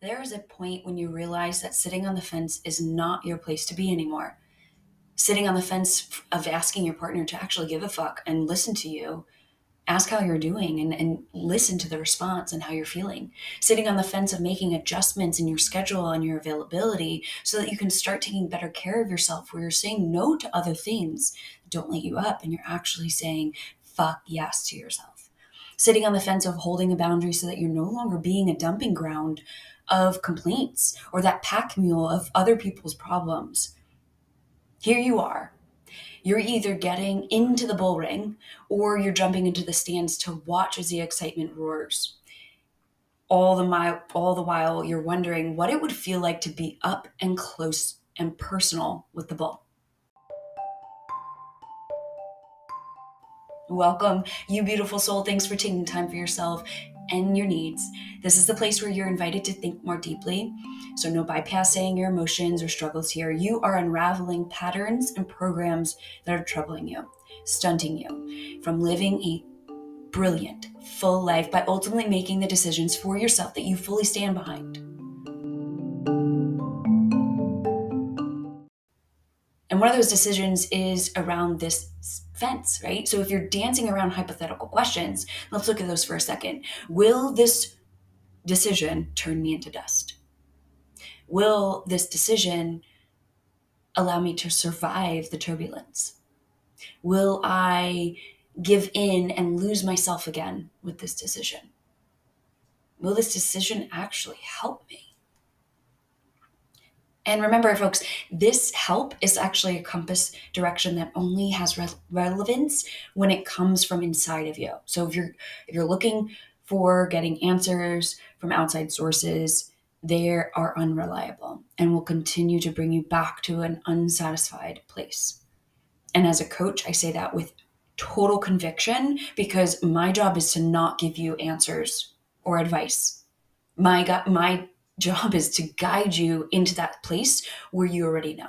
there is a point when you realize that sitting on the fence is not your place to be anymore. Sitting on the fence of asking your partner to actually give a fuck and listen to you, ask how you're doing, and, and listen to the response and how you're feeling. Sitting on the fence of making adjustments in your schedule and your availability so that you can start taking better care of yourself, where you're saying no to other things that don't light you up and you're actually saying fuck yes to yourself. Sitting on the fence of holding a boundary so that you're no longer being a dumping ground of complaints or that pack mule of other people's problems. Here you are. You're either getting into the bull ring or you're jumping into the stands to watch as the excitement roars. All the, mile, all the while, you're wondering what it would feel like to be up and close and personal with the bull. Welcome, you beautiful soul. Thanks for taking time for yourself and your needs. This is the place where you're invited to think more deeply. So, no bypassing your emotions or struggles here. You are unraveling patterns and programs that are troubling you, stunting you from living a brilliant, full life by ultimately making the decisions for yourself that you fully stand behind. And one of those decisions is around this fence, right? So if you're dancing around hypothetical questions, let's look at those for a second. Will this decision turn me into dust? Will this decision allow me to survive the turbulence? Will I give in and lose myself again with this decision? Will this decision actually help me? And remember, folks, this help is actually a compass direction that only has re- relevance when it comes from inside of you. So if you're if you're looking for getting answers from outside sources, they are unreliable and will continue to bring you back to an unsatisfied place. And as a coach, I say that with total conviction because my job is to not give you answers or advice. My my job is to guide you into that place where you already know.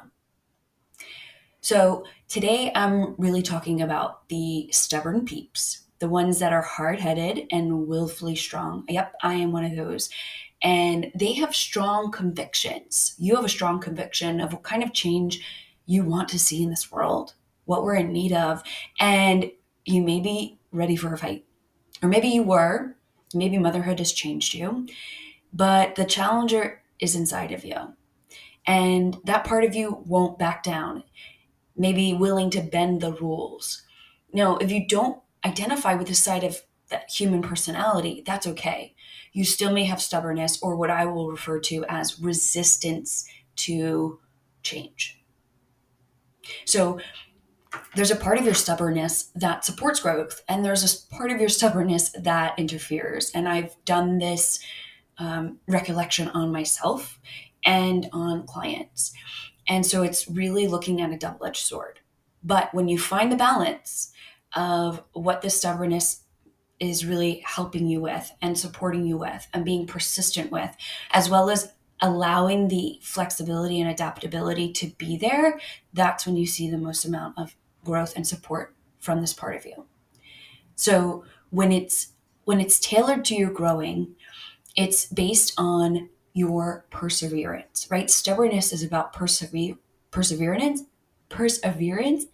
So today I'm really talking about the stubborn peeps, the ones that are hard headed and willfully strong. Yep, I am one of those. And they have strong convictions. You have a strong conviction of what kind of change you want to see in this world, what we're in need of. And you may be ready for a fight. Or maybe you were, maybe motherhood has changed you but the challenger is inside of you. And that part of you won't back down, maybe willing to bend the rules. No, if you don't identify with the side of that human personality, that's okay. You still may have stubbornness or what I will refer to as resistance to change. So, there's a part of your stubbornness that supports growth, and there's a part of your stubbornness that interferes. And I've done this um, recollection on myself and on clients. And so it's really looking at a double edged sword. But when you find the balance of what the stubbornness is really helping you with and supporting you with and being persistent with, as well as allowing the flexibility and adaptability to be there, that's when you see the most amount of growth and support from this part of you. So when it's when it's tailored to your growing, it's based on your perseverance, right? Stubbornness is about persever- perseverance, perseverance,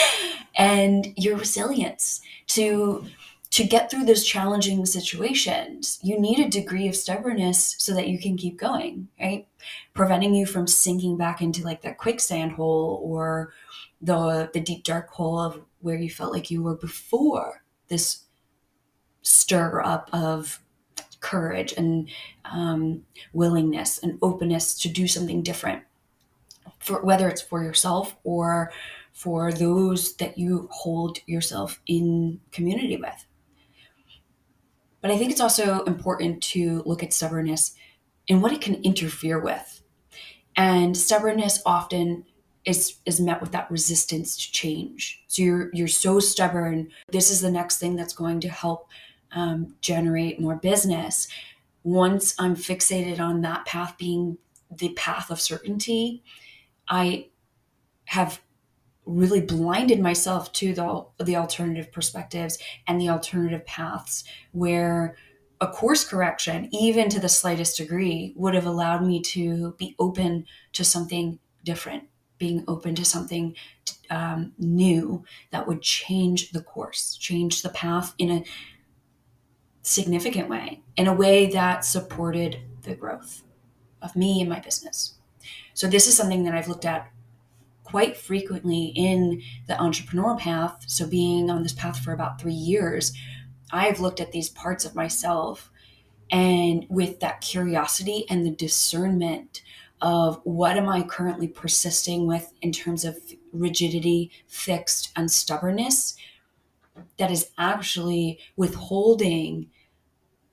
and your resilience to to get through those challenging situations. You need a degree of stubbornness so that you can keep going, right? Preventing you from sinking back into like that quicksand hole or the the deep dark hole of where you felt like you were before this stir up of courage and um, willingness and openness to do something different. For whether it's for yourself or for those that you hold yourself in community with. But i think it's also important to look at stubbornness and what it can interfere with. And stubbornness often is is met with that resistance to change. So you're you're so stubborn this is the next thing that's going to help um, generate more business. Once I'm fixated on that path being the path of certainty, I have really blinded myself to the, the alternative perspectives and the alternative paths where a course correction, even to the slightest degree, would have allowed me to be open to something different, being open to something um, new that would change the course, change the path in a significant way, in a way that supported the growth of me and my business. So, this is something that I've looked at quite frequently in the entrepreneur path. So, being on this path for about three years, I've looked at these parts of myself and with that curiosity and the discernment of what am I currently persisting with in terms of rigidity, fixed, and stubbornness that is actually withholding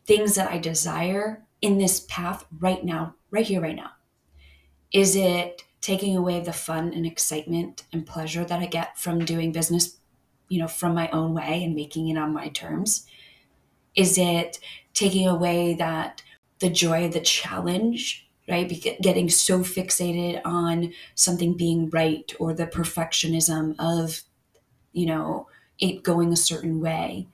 things that I desire in this path right now, right here, right now? Is it taking away the fun and excitement and pleasure that I get from doing business, you know, from my own way and making it on my terms? Is it taking away that the joy of the challenge, right? Getting so fixated on something being right or the perfectionism of, you know, it going a certain way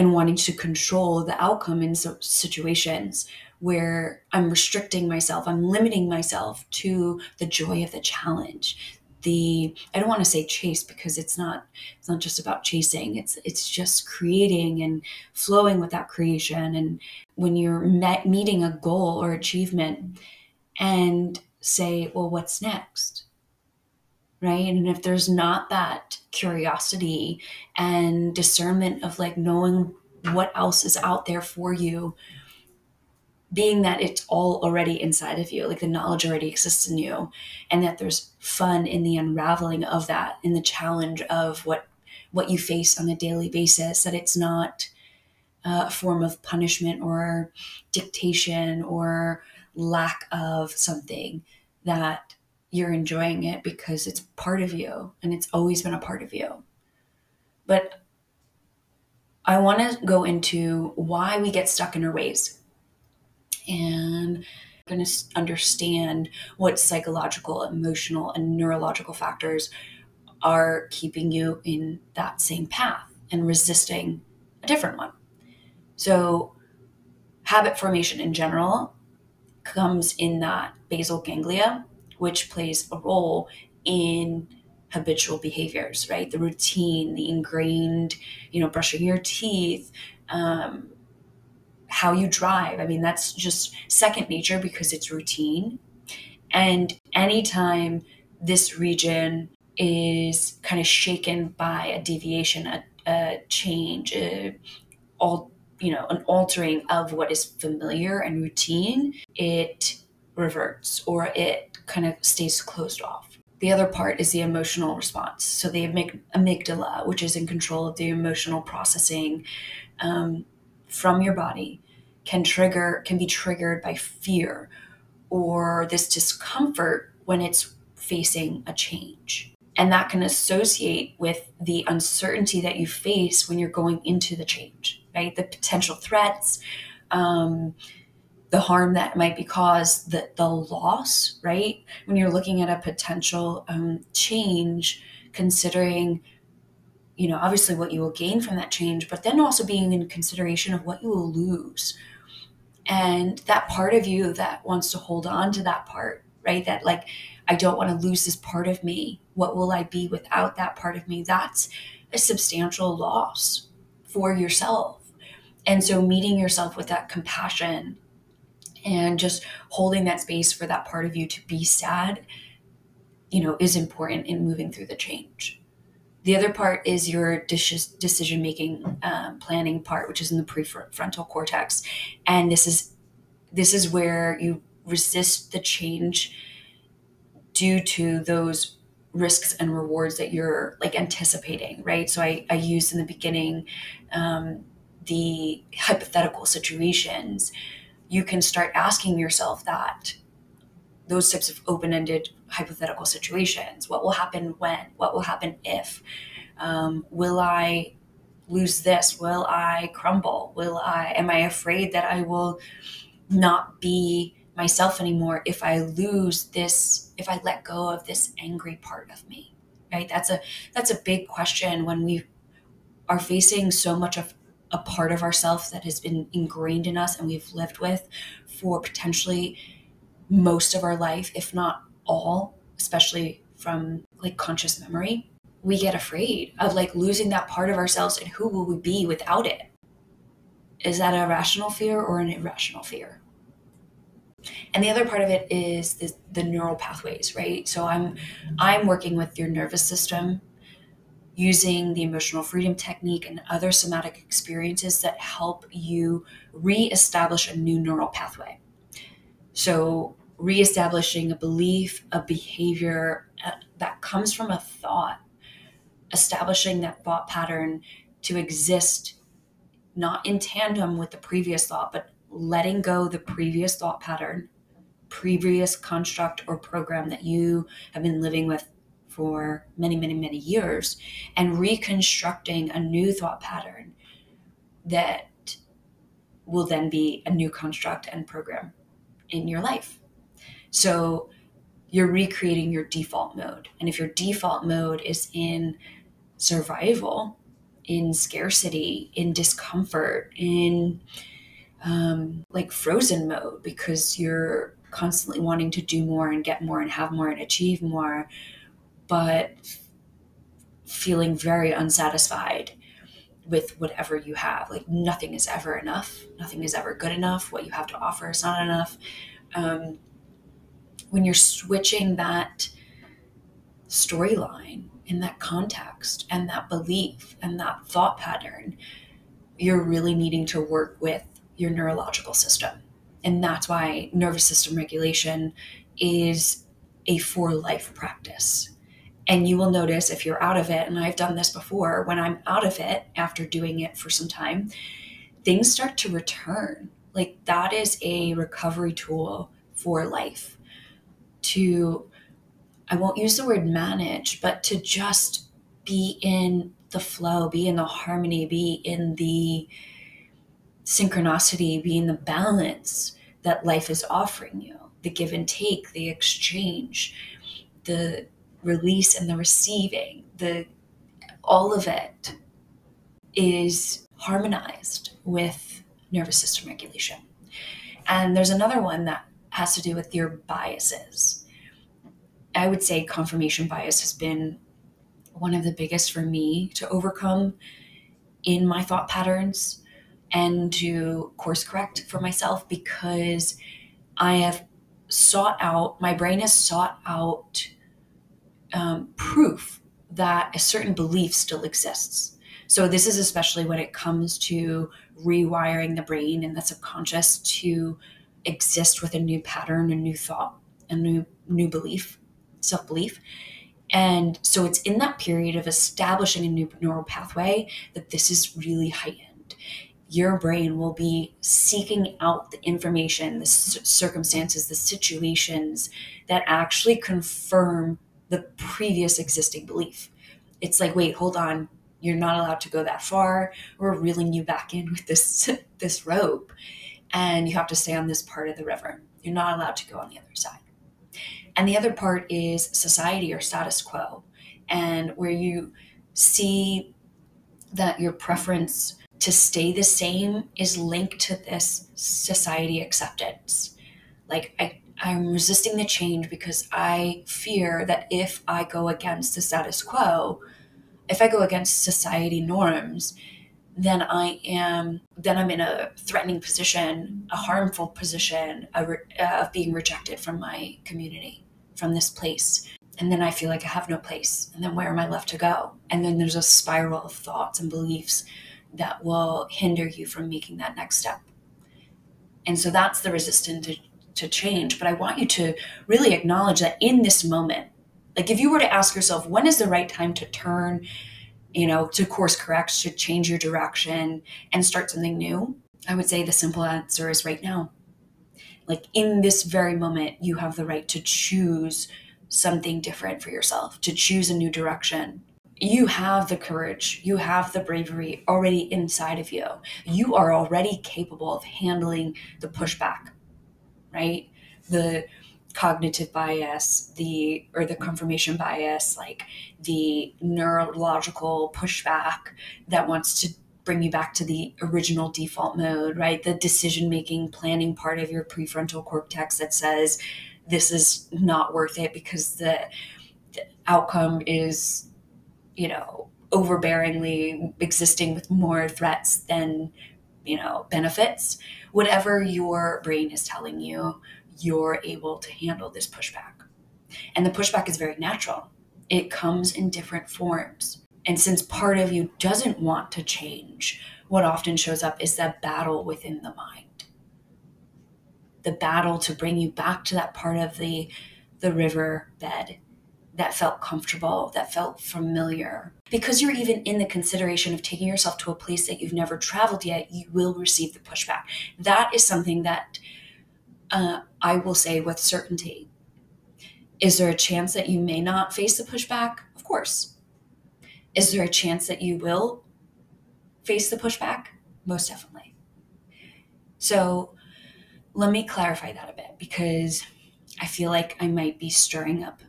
and wanting to control the outcome in so- situations where I'm restricting myself, I'm limiting myself to the joy of the challenge. The I don't want to say chase because it's not it's not just about chasing. It's it's just creating and flowing with that creation. And when you're met, meeting a goal or achievement, and say, well, what's next? Right. And if there's not that curiosity and discernment of like knowing what else is out there for you being that it's all already inside of you like the knowledge already exists in you and that there's fun in the unraveling of that in the challenge of what what you face on a daily basis that it's not uh, a form of punishment or dictation or lack of something that you're enjoying it because it's part of you and it's always been a part of you. But I want to go into why we get stuck in our ways. And going to understand what psychological, emotional, and neurological factors are keeping you in that same path and resisting a different one. So, habit formation in general comes in that basal ganglia, which plays a role in habitual behaviors, right? The routine, the ingrained, you know, brushing your teeth, um, how you drive. I mean, that's just second nature because it's routine. And anytime this region is kind of shaken by a deviation, a, a change, a, all you know, an altering of what is familiar and routine, it reverts or it kind of stays closed off. The other part is the emotional response. So the amygdala, which is in control of the emotional processing um, from your body, can trigger can be triggered by fear or this discomfort when it's facing a change. And that can associate with the uncertainty that you face when you're going into the change, right? The potential threats, um, the harm that might be caused, the, the loss, right? When you're looking at a potential um, change, considering, you know, obviously what you will gain from that change, but then also being in consideration of what you will lose. And that part of you that wants to hold on to that part, right? That like, I don't want to lose this part of me. What will I be without that part of me? That's a substantial loss for yourself. And so meeting yourself with that compassion and just holding that space for that part of you to be sad you know is important in moving through the change. The other part is your decision making um, planning part which is in the prefrontal cortex. And this is this is where you resist the change due to those risks and rewards that you're like anticipating right? So i, I used in the beginning um, the hypothetical situations you can start asking yourself that those types of open-ended hypothetical situations. What will happen when? What will happen if? Um, will i lose this? Will i crumble? Will i am i afraid that i will not be myself anymore if i lose this if i let go of this angry part of me? Right? That's a that's a big question when we are facing so much of a part of ourselves that has been ingrained in us and we've lived with for potentially most of our life, if not all, especially from like conscious memory, we get afraid of like losing that part of ourselves and who will we be without it? Is that a rational fear or an irrational fear? And the other part of it is the, the neural pathways, right? So I'm I'm working with your nervous system using the emotional freedom technique and other somatic experiences that help you reestablish a new neural pathway. So reestablishing a belief, a behavior uh, that comes from a thought, establishing that thought pattern to exist not in tandem with the previous thought, but letting go the previous thought pattern, previous construct or program that you have been living with for many, many, many years, and reconstructing a new thought pattern that will then be a new construct and program in your life. So you're recreating your default mode. And if your default mode is in survival, in scarcity, in discomfort, in um, like frozen mode, because you're constantly wanting to do more and get more and have more and achieve more, but feeling very unsatisfied with whatever you have. Like nothing is ever enough. Nothing is ever good enough. What you have to offer is not enough. Um, when you're switching that storyline in that context and that belief and that thought pattern, you're really needing to work with your neurological system. And that's why nervous system regulation is a for life practice. And you will notice if you're out of it, and I've done this before, when I'm out of it after doing it for some time, things start to return. Like that is a recovery tool for life to, I won't use the word manage, but to just be in the flow, be in the harmony, be in the synchronicity, be in the balance that life is offering you the give and take, the exchange, the release and the receiving, the all of it is harmonized with nervous system regulation. And there's another one that has to do with your biases. I would say confirmation bias has been one of the biggest for me to overcome in my thought patterns and to course correct for myself because I have sought out, my brain has sought out um, proof that a certain belief still exists. So, this is especially when it comes to rewiring the brain and the subconscious to exist with a new pattern, a new thought, a new new belief, self belief. And so it's in that period of establishing a new neural pathway that this is really heightened. Your brain will be seeking out the information, the circumstances, the situations that actually confirm the previous existing belief. It's like, wait, hold on, you're not allowed to go that far. We're reeling you back in with this this rope and you have to stay on this part of the river. You're not allowed to go on the other side. And the other part is society or status quo, and where you see that your preference to stay the same is linked to this society acceptance. Like, I, I'm resisting the change because I fear that if I go against the status quo, if I go against society norms, then I am then I'm in a threatening position, a harmful position of, uh, of being rejected from my community, from this place. And then I feel like I have no place. And then where am I left to go? And then there's a spiral of thoughts and beliefs that will hinder you from making that next step. And so that's the resistance to, to change. But I want you to really acknowledge that in this moment, like if you were to ask yourself, when is the right time to turn you know, to course correct, to change your direction and start something new? I would say the simple answer is right now. Like in this very moment, you have the right to choose something different for yourself, to choose a new direction. You have the courage, you have the bravery already inside of you. You are already capable of handling the pushback, right? The cognitive bias, the or the confirmation bias, like the neurological pushback that wants to bring you back to the original default mode, right? The decision making, planning part of your prefrontal cortex that says this is not worth it because the, the outcome is, you know, overbearingly existing with more threats than, you know, benefits. Whatever your brain is telling you, you're able to handle this pushback. And the pushback is very natural. It comes in different forms. And since part of you doesn't want to change, what often shows up is that battle within the mind. The battle to bring you back to that part of the, the river bed that felt comfortable, that felt familiar. Because you're even in the consideration of taking yourself to a place that you've never traveled yet, you will receive the pushback. That is something that uh, I will say with certainty. Is there a chance that you may not face the pushback? Of course. Is there a chance that you will face the pushback? Most definitely. So let me clarify that a bit because I feel like I might be stirring up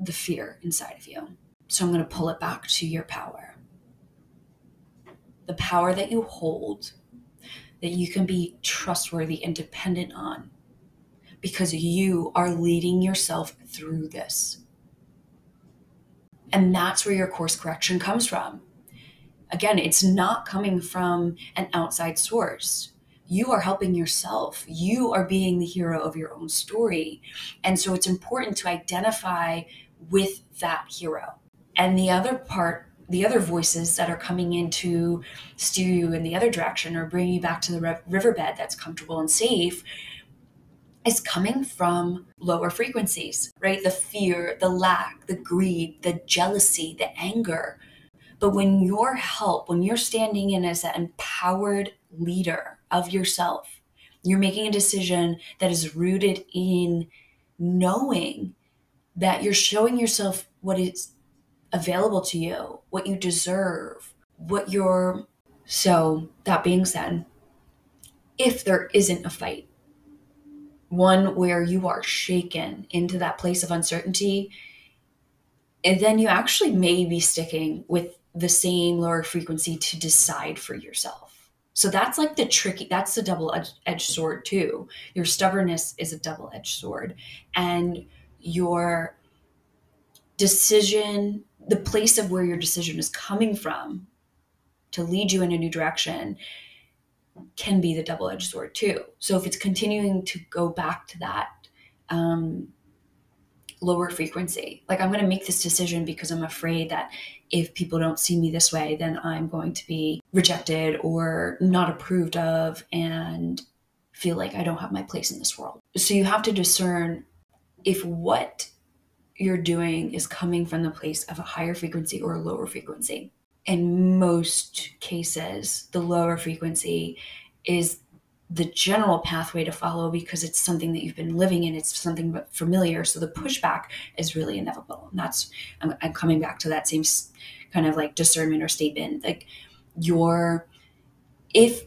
the fear inside of you. So I'm going to pull it back to your power. The power that you hold, that you can be trustworthy and dependent on because you are leading yourself through this. And that's where your course correction comes from. Again, it's not coming from an outside source. You are helping yourself. You are being the hero of your own story. And so it's important to identify with that hero. And the other part, the other voices that are coming in to steer you in the other direction or bring you back to the riverbed that's comfortable and safe is coming from lower frequencies, right? The fear, the lack, the greed, the jealousy, the anger. But when your help, when you're standing in as an empowered leader of yourself, you're making a decision that is rooted in knowing that you're showing yourself what is available to you, what you deserve, what you're. So, that being said, if there isn't a fight, one where you are shaken into that place of uncertainty, and then you actually may be sticking with the same lower frequency to decide for yourself. So that's like the tricky, that's the double edged sword too. Your stubbornness is a double edged sword. And your decision, the place of where your decision is coming from to lead you in a new direction can be the double edged sword too. So if it's continuing to go back to that um, lower frequency, like I'm going to make this decision because I'm afraid that if people don't see me this way, then I'm going to be rejected or not approved of and feel like I don't have my place in this world. So you have to discern if what you're doing is coming from the place of a higher frequency or a lower frequency in most cases, the lower frequency is the general pathway to follow because it's something that you've been living in. It's something familiar. So the pushback is really inevitable. And that's, I'm, I'm coming back to that same kind of like discernment or statement. Like your, if,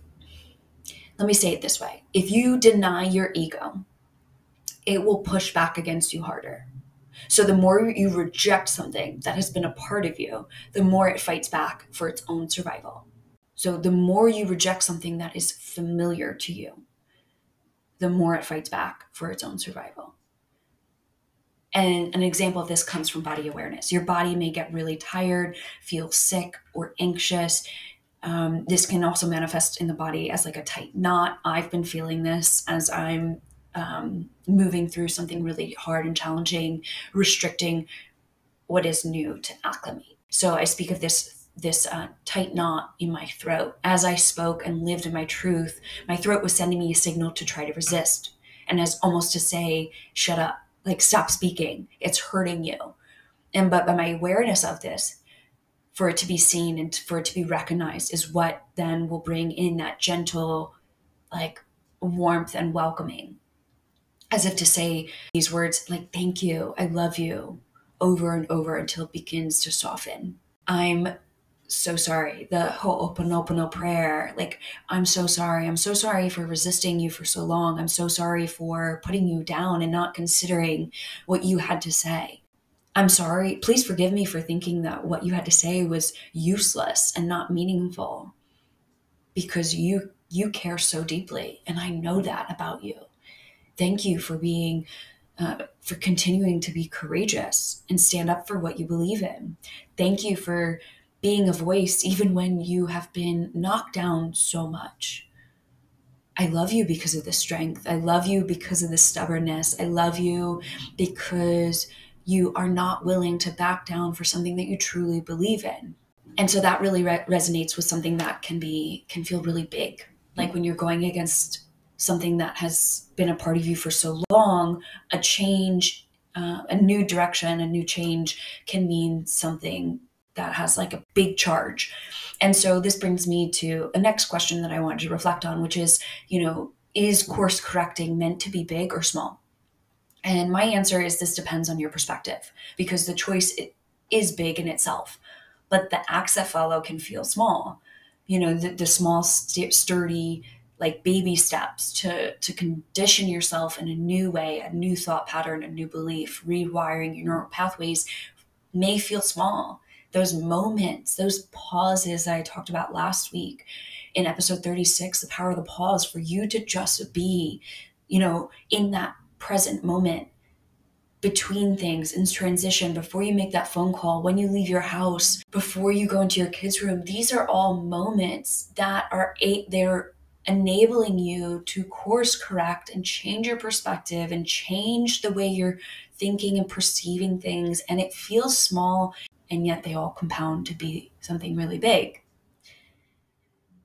let me say it this way if you deny your ego, it will push back against you harder. So the more you reject something that has been a part of you, the more it fights back for its own survival. So the more you reject something that is familiar to you, the more it fights back for its own survival. And an example of this comes from body awareness. Your body may get really tired, feel sick or anxious. Um, this can also manifest in the body as like a tight knot. I've been feeling this as I'm um, moving through something really hard and challenging, restricting what is new to acclimate. So I speak of this this uh, tight knot in my throat. As I spoke and lived in my truth, my throat was sending me a signal to try to resist, and as almost to say, "Shut up! Like stop speaking. It's hurting you." And but by my awareness of this, for it to be seen and for it to be recognized, is what then will bring in that gentle, like warmth and welcoming as if to say these words like, thank you, I love you, over and over until it begins to soften. I'm so sorry. The Ho'oponopono prayer, like, I'm so sorry. I'm so sorry for resisting you for so long. I'm so sorry for putting you down and not considering what you had to say. I'm sorry. Please forgive me for thinking that what you had to say was useless and not meaningful because you you care so deeply and I know that about you. Thank you for being uh, for continuing to be courageous and stand up for what you believe in. Thank you for being a voice even when you have been knocked down so much. I love you because of the strength. I love you because of the stubbornness. I love you because you are not willing to back down for something that you truly believe in. And so that really re- resonates with something that can be can feel really big. Like when you're going against something that has been a part of you for so long, a change, uh, a new direction, a new change can mean something that has like a big charge. And so this brings me to a next question that I wanted to reflect on, which is, you know, is course correcting meant to be big or small? And my answer is this depends on your perspective because the choice is big in itself, but the acts that follow can feel small. You know, the, the small, st- sturdy, like baby steps to to condition yourself in a new way, a new thought pattern, a new belief, rewiring your neural pathways may feel small. Those moments, those pauses that I talked about last week in episode 36, the power of the pause for you to just be, you know, in that present moment between things in transition before you make that phone call when you leave your house before you go into your kids room these are all moments that are eight they're enabling you to course correct and change your perspective and change the way you're thinking and perceiving things and it feels small and yet they all compound to be something really big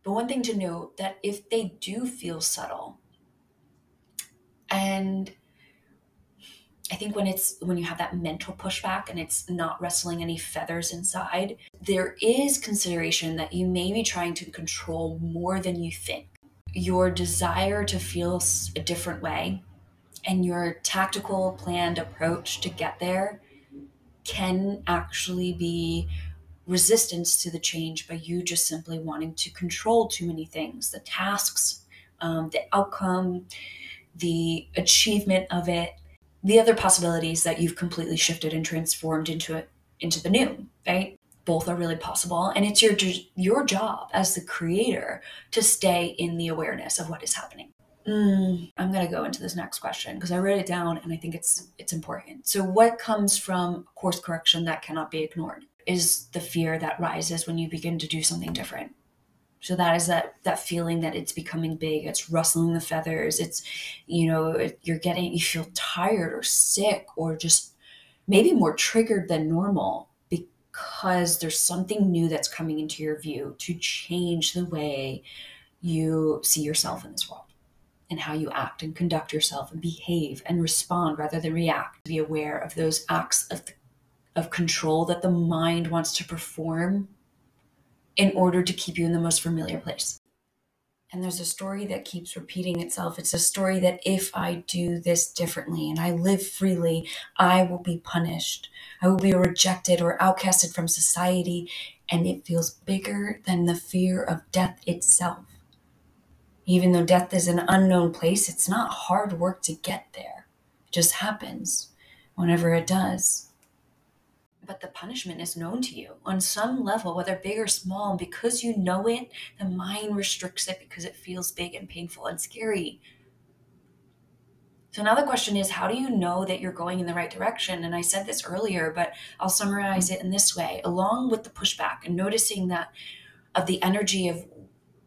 but one thing to note that if they do feel subtle and I think when it's when you have that mental pushback and it's not wrestling any feathers inside, there is consideration that you may be trying to control more than you think. Your desire to feel a different way and your tactical planned approach to get there can actually be resistance to the change by you just simply wanting to control too many things the tasks, um, the outcome, the achievement of it the other possibilities that you've completely shifted and transformed into it into the new right both are really possible and it's your your job as the creator to stay in the awareness of what is happening. Mm, i'm going to go into this next question because i wrote it down and i think it's it's important. So what comes from course correction that cannot be ignored is the fear that rises when you begin to do something different. So that is that that feeling that it's becoming big it's rustling the feathers it's you know you're getting you feel tired or sick or just maybe more triggered than normal because there's something new that's coming into your view to change the way you see yourself in this world and how you act and conduct yourself and behave and respond rather than react be aware of those acts of, of control that the mind wants to perform in order to keep you in the most familiar place. And there's a story that keeps repeating itself. It's a story that if I do this differently and I live freely, I will be punished. I will be rejected or outcasted from society. And it feels bigger than the fear of death itself. Even though death is an unknown place, it's not hard work to get there. It just happens whenever it does but the punishment is known to you on some level, whether big or small. And because you know it, the mind restricts it because it feels big and painful and scary. So now the question is, how do you know that you're going in the right direction? And I said this earlier, but I'll summarize it in this way along with the pushback and noticing that of the energy of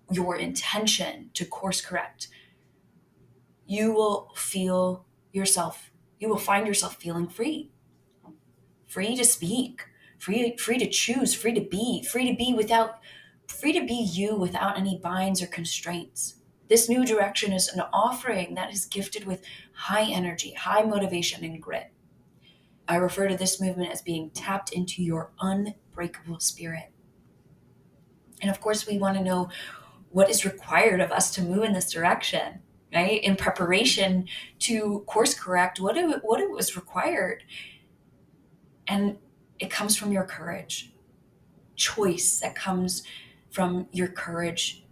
your intention to course correct, you will feel yourself, you will find yourself feeling free free to speak, free free to choose, free to be, free to be without free to be you without any binds or constraints. This new direction is an offering that is gifted with high energy, high motivation, and grit. I refer to this movement as being tapped into your unbreakable spirit. And of course, we want to know what is required of us to move in this direction, right? In preparation to course correct what it, what it was required and it comes from your courage, choice that comes from your courage.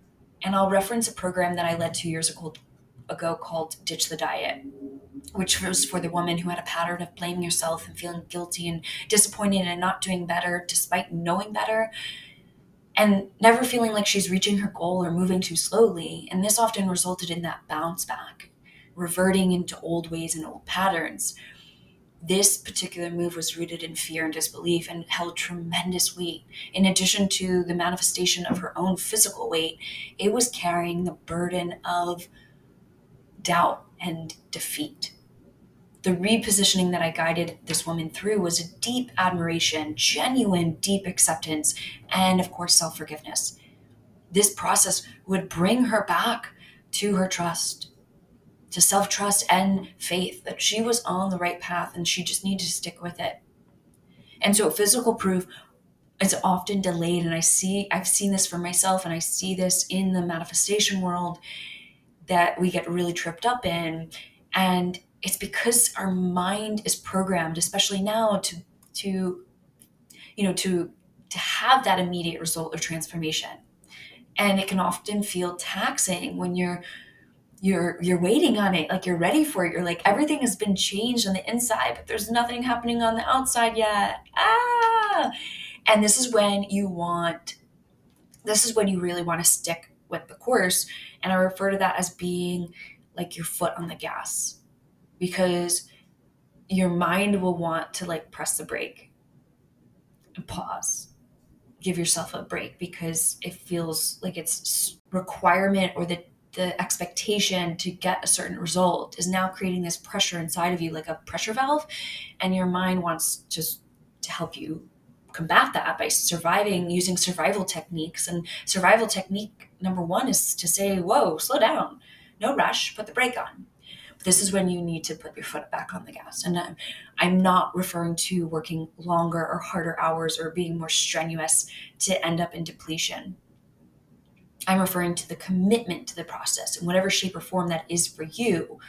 And I'll reference a program that I led two years ago called Ditch the Diet. which was for the woman who had a pattern of blaming herself and feeling guilty and disappointed and not doing better despite knowing better and never feeling like she's reaching her goal or moving too slowly. And this often resulted in that bounce back, reverting into old ways and old patterns. This particular move was rooted in fear and disbelief and held tremendous weight. In addition to the manifestation of her own physical weight, it was carrying the burden of doubt and defeat the repositioning that I guided this woman through was a deep admiration, genuine, deep acceptance, and of course, self forgiveness. This process would bring her back to her trust, to self trust and faith that she was on the right path and she just needed to stick with it. And so, physical proof is often delayed. And I see, I've seen this for myself, and I see this in the manifestation world that we get really tripped up in. And it's because our mind is programmed especially now to to you know to to have that immediate result of transformation and it can often feel taxing when you're you're you're waiting on it like you're ready for it. You're like everything has been changed on the inside but there's nothing happening on the outside yet. Ah! And this is when you want this is when you really want to stick with the course and i refer to that as being like your foot on the gas. Because your mind will want to like press the brake. And pause. Give yourself a break because it feels like it's requirement or the the expectation to get a certain result is now creating this pressure inside of you like a pressure valve and your mind wants just to help you combat that by surviving using survival techniques and survival technique number one is to say whoa slow down no rush put the brake on this is when you need to put your foot back on the gas. And I'm, I'm not referring to working longer or harder hours or being more strenuous to end up in depletion. I'm referring to the commitment to the process in whatever shape or form that is for you,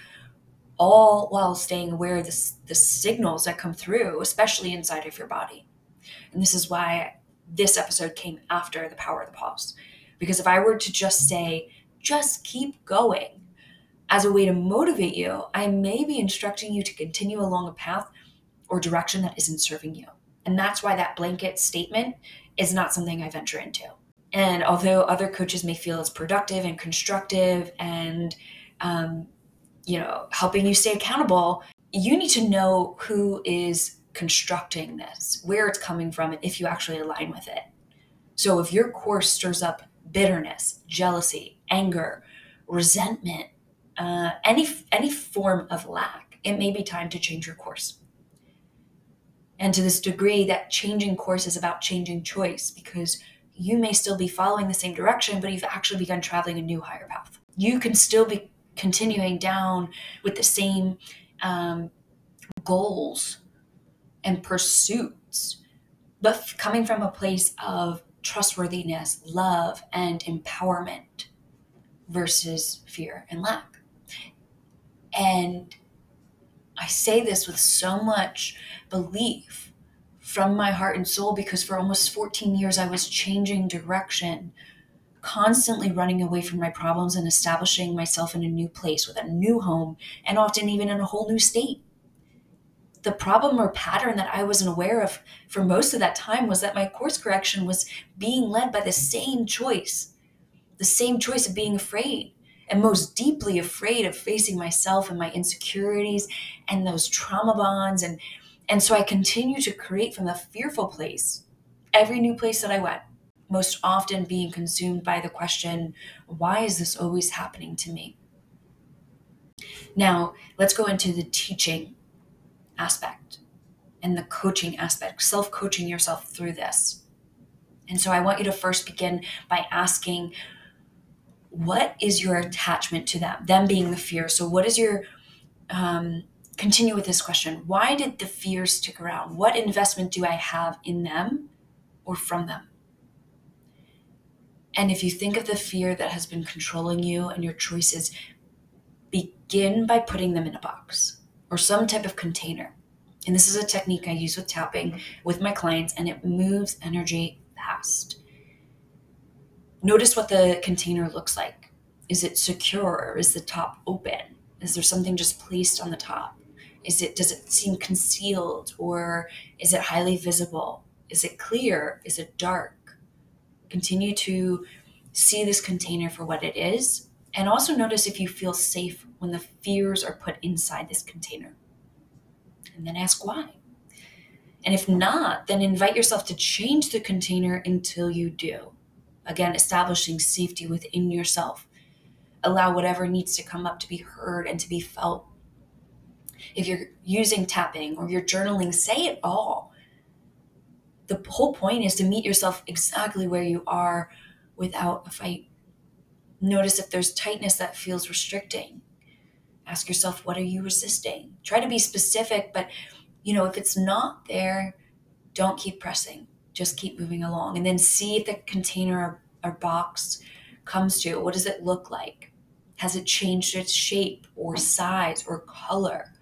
all while staying aware of the, the signals that come through, especially inside of your body. And this is why this episode came after the power of the pause. Because if I were to just say, just keep going, as a way to motivate you, I may be instructing you to continue along a path or direction that isn't serving you. And that's why that blanket statement is not something I venture into. And although other coaches may feel it's productive and constructive and, um, you know, helping you stay accountable, you need to know who is constructing this, where it's coming from, and if you actually align with it. So if your course stirs up bitterness, jealousy, anger, resentment, uh, any any form of lack, it may be time to change your course. And to this degree, that changing course is about changing choice because you may still be following the same direction, but you've actually begun traveling a new higher path. You can still be continuing down with the same um, goals and pursuits, but coming from a place of trustworthiness, love, and empowerment versus fear and lack. And I say this with so much belief from my heart and soul because for almost 14 years I was changing direction, constantly running away from my problems and establishing myself in a new place with a new home and often even in a whole new state. The problem or pattern that I wasn't aware of for most of that time was that my course correction was being led by the same choice, the same choice of being afraid, and most deeply afraid of facing myself and my insecurities and those trauma bonds and and so I continue to create from the fearful place every new place that I went most often being consumed by the question why is this always happening to me? Now let's go into the teaching aspect and the coaching aspect self-coaching yourself through this. And so I want you to first begin by asking what is your attachment to them them being the fear. So what is your um, continue with this question why did the fear stick around what investment do i have in them or from them and if you think of the fear that has been controlling you and your choices begin by putting them in a box or some type of container and this is a technique i use with tapping with my clients and it moves energy fast Notice what the container looks like. Is it secure? Is the top open? Is there something just placed on the top? Is it does it seem concealed or is it highly visible? Is it clear? Is it dark? Continue to see this container for what it is and also notice if you feel safe when the fears are put inside this container. And then ask why. And if not, then invite yourself to change the container until you do. Again, establishing safety within yourself. Allow whatever needs to come up to be heard and to be felt. If you're using tapping or you're journaling, say it all. The whole point is to meet yourself exactly where you are without a fight. Notice if there's tightness that feels restricting. Ask yourself, what are you resisting? Try to be specific, but you know, if it's not there, don't keep pressing. Just keep moving along and then see if the container or box comes to. What does it look like? Has it changed its shape or size or color?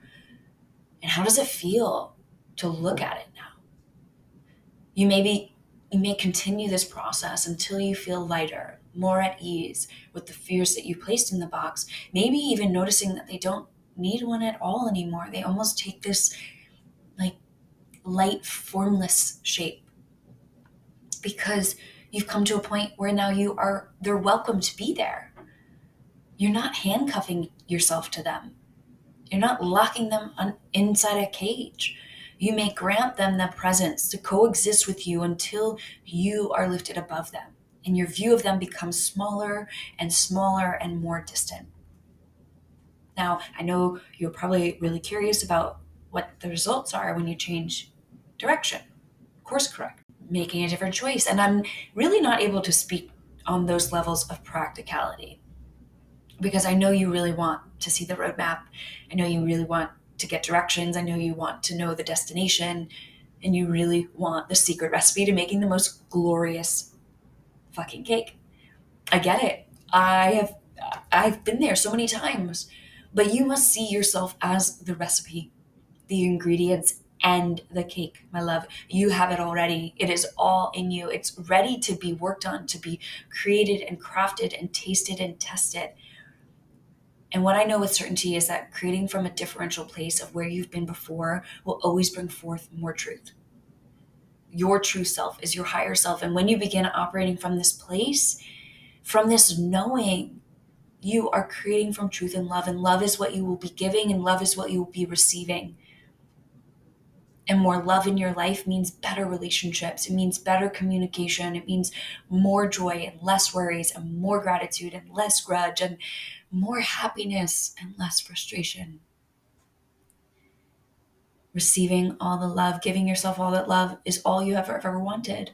And how does it feel to look at it now? You may be you may continue this process until you feel lighter, more at ease with the fears that you placed in the box, maybe even noticing that they don't need one at all anymore. They almost take this like light, formless shape because you've come to a point where now you are, they're welcome to be there. You're not handcuffing yourself to them. You're not locking them on, inside a cage. You may grant them the presence to coexist with you until you are lifted above them and your view of them becomes smaller and smaller and more distant. Now, I know you're probably really curious about what the results are when you change direction, course correct, making a different choice. And I'm really not able to speak on those levels of practicality because I know you really want to see the roadmap. I know you really want to get directions. I know you want to know the destination and you really want the secret recipe to making the most glorious fucking cake. I get it. I have I've been there so many times. But you must see yourself as the recipe the ingredients and the cake, my love. You have it already. It is all in you. It's ready to be worked on, to be created and crafted and tasted and tested. And what I know with certainty is that creating from a differential place of where you've been before will always bring forth more truth. Your true self is your higher self. And when you begin operating from this place, from this knowing, you are creating from truth and love. And love is what you will be giving, and love is what you will be receiving and more love in your life means better relationships. It means better communication. It means more joy and less worries and more gratitude and less grudge and more happiness and less frustration. Receiving all the love, giving yourself all that love is all you have ever wanted.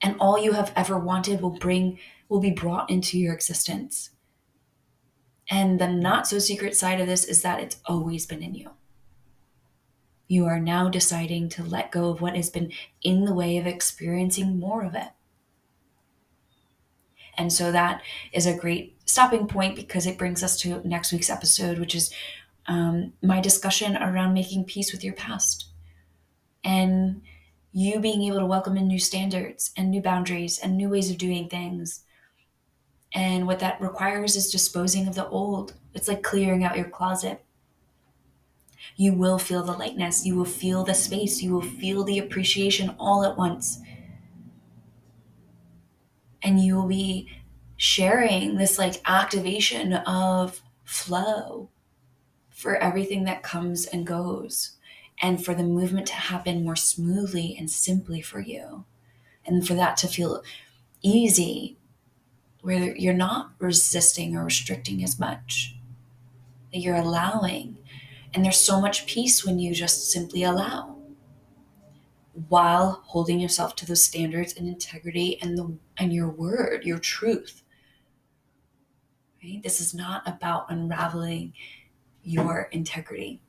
And all you have ever wanted will bring will be brought into your existence. And the not so secret side of this is that it's always been in you you are now deciding to let go of what has been in the way of experiencing more of it. And so that is a great stopping point because it brings us to next week's episode, which is um, my discussion around making peace with your past and you being able to welcome in new standards and new boundaries and new ways of doing things. And what that requires is disposing of the old. It's like clearing out your closet you will feel the lightness, you will feel the space, you will feel the appreciation all at once. And you will be sharing this like activation of flow for everything that comes and goes, and for the movement to happen more smoothly and simply for you, and for that to feel easy, where you're not resisting or restricting as much, that you're allowing and there's so much peace when you just simply allow while holding yourself to those standards and integrity and the and your word, your truth. Right? This is not about unraveling your integrity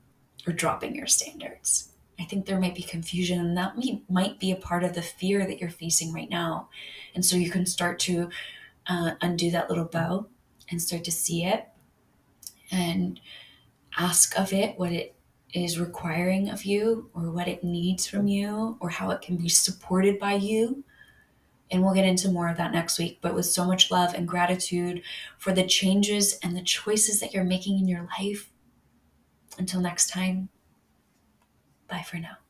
or dropping your standards. I think there might be confusion, and that may, might be a part of the fear that you're facing right now. And so you can start to uh, undo that little bow and start to see it and ask of it what it is requiring of you or what it needs from you or how it can be supported by you And we'll get into more of that next week, but with so much love and gratitude for the changes and the choices that you're making in your life. Until next time, bye for now.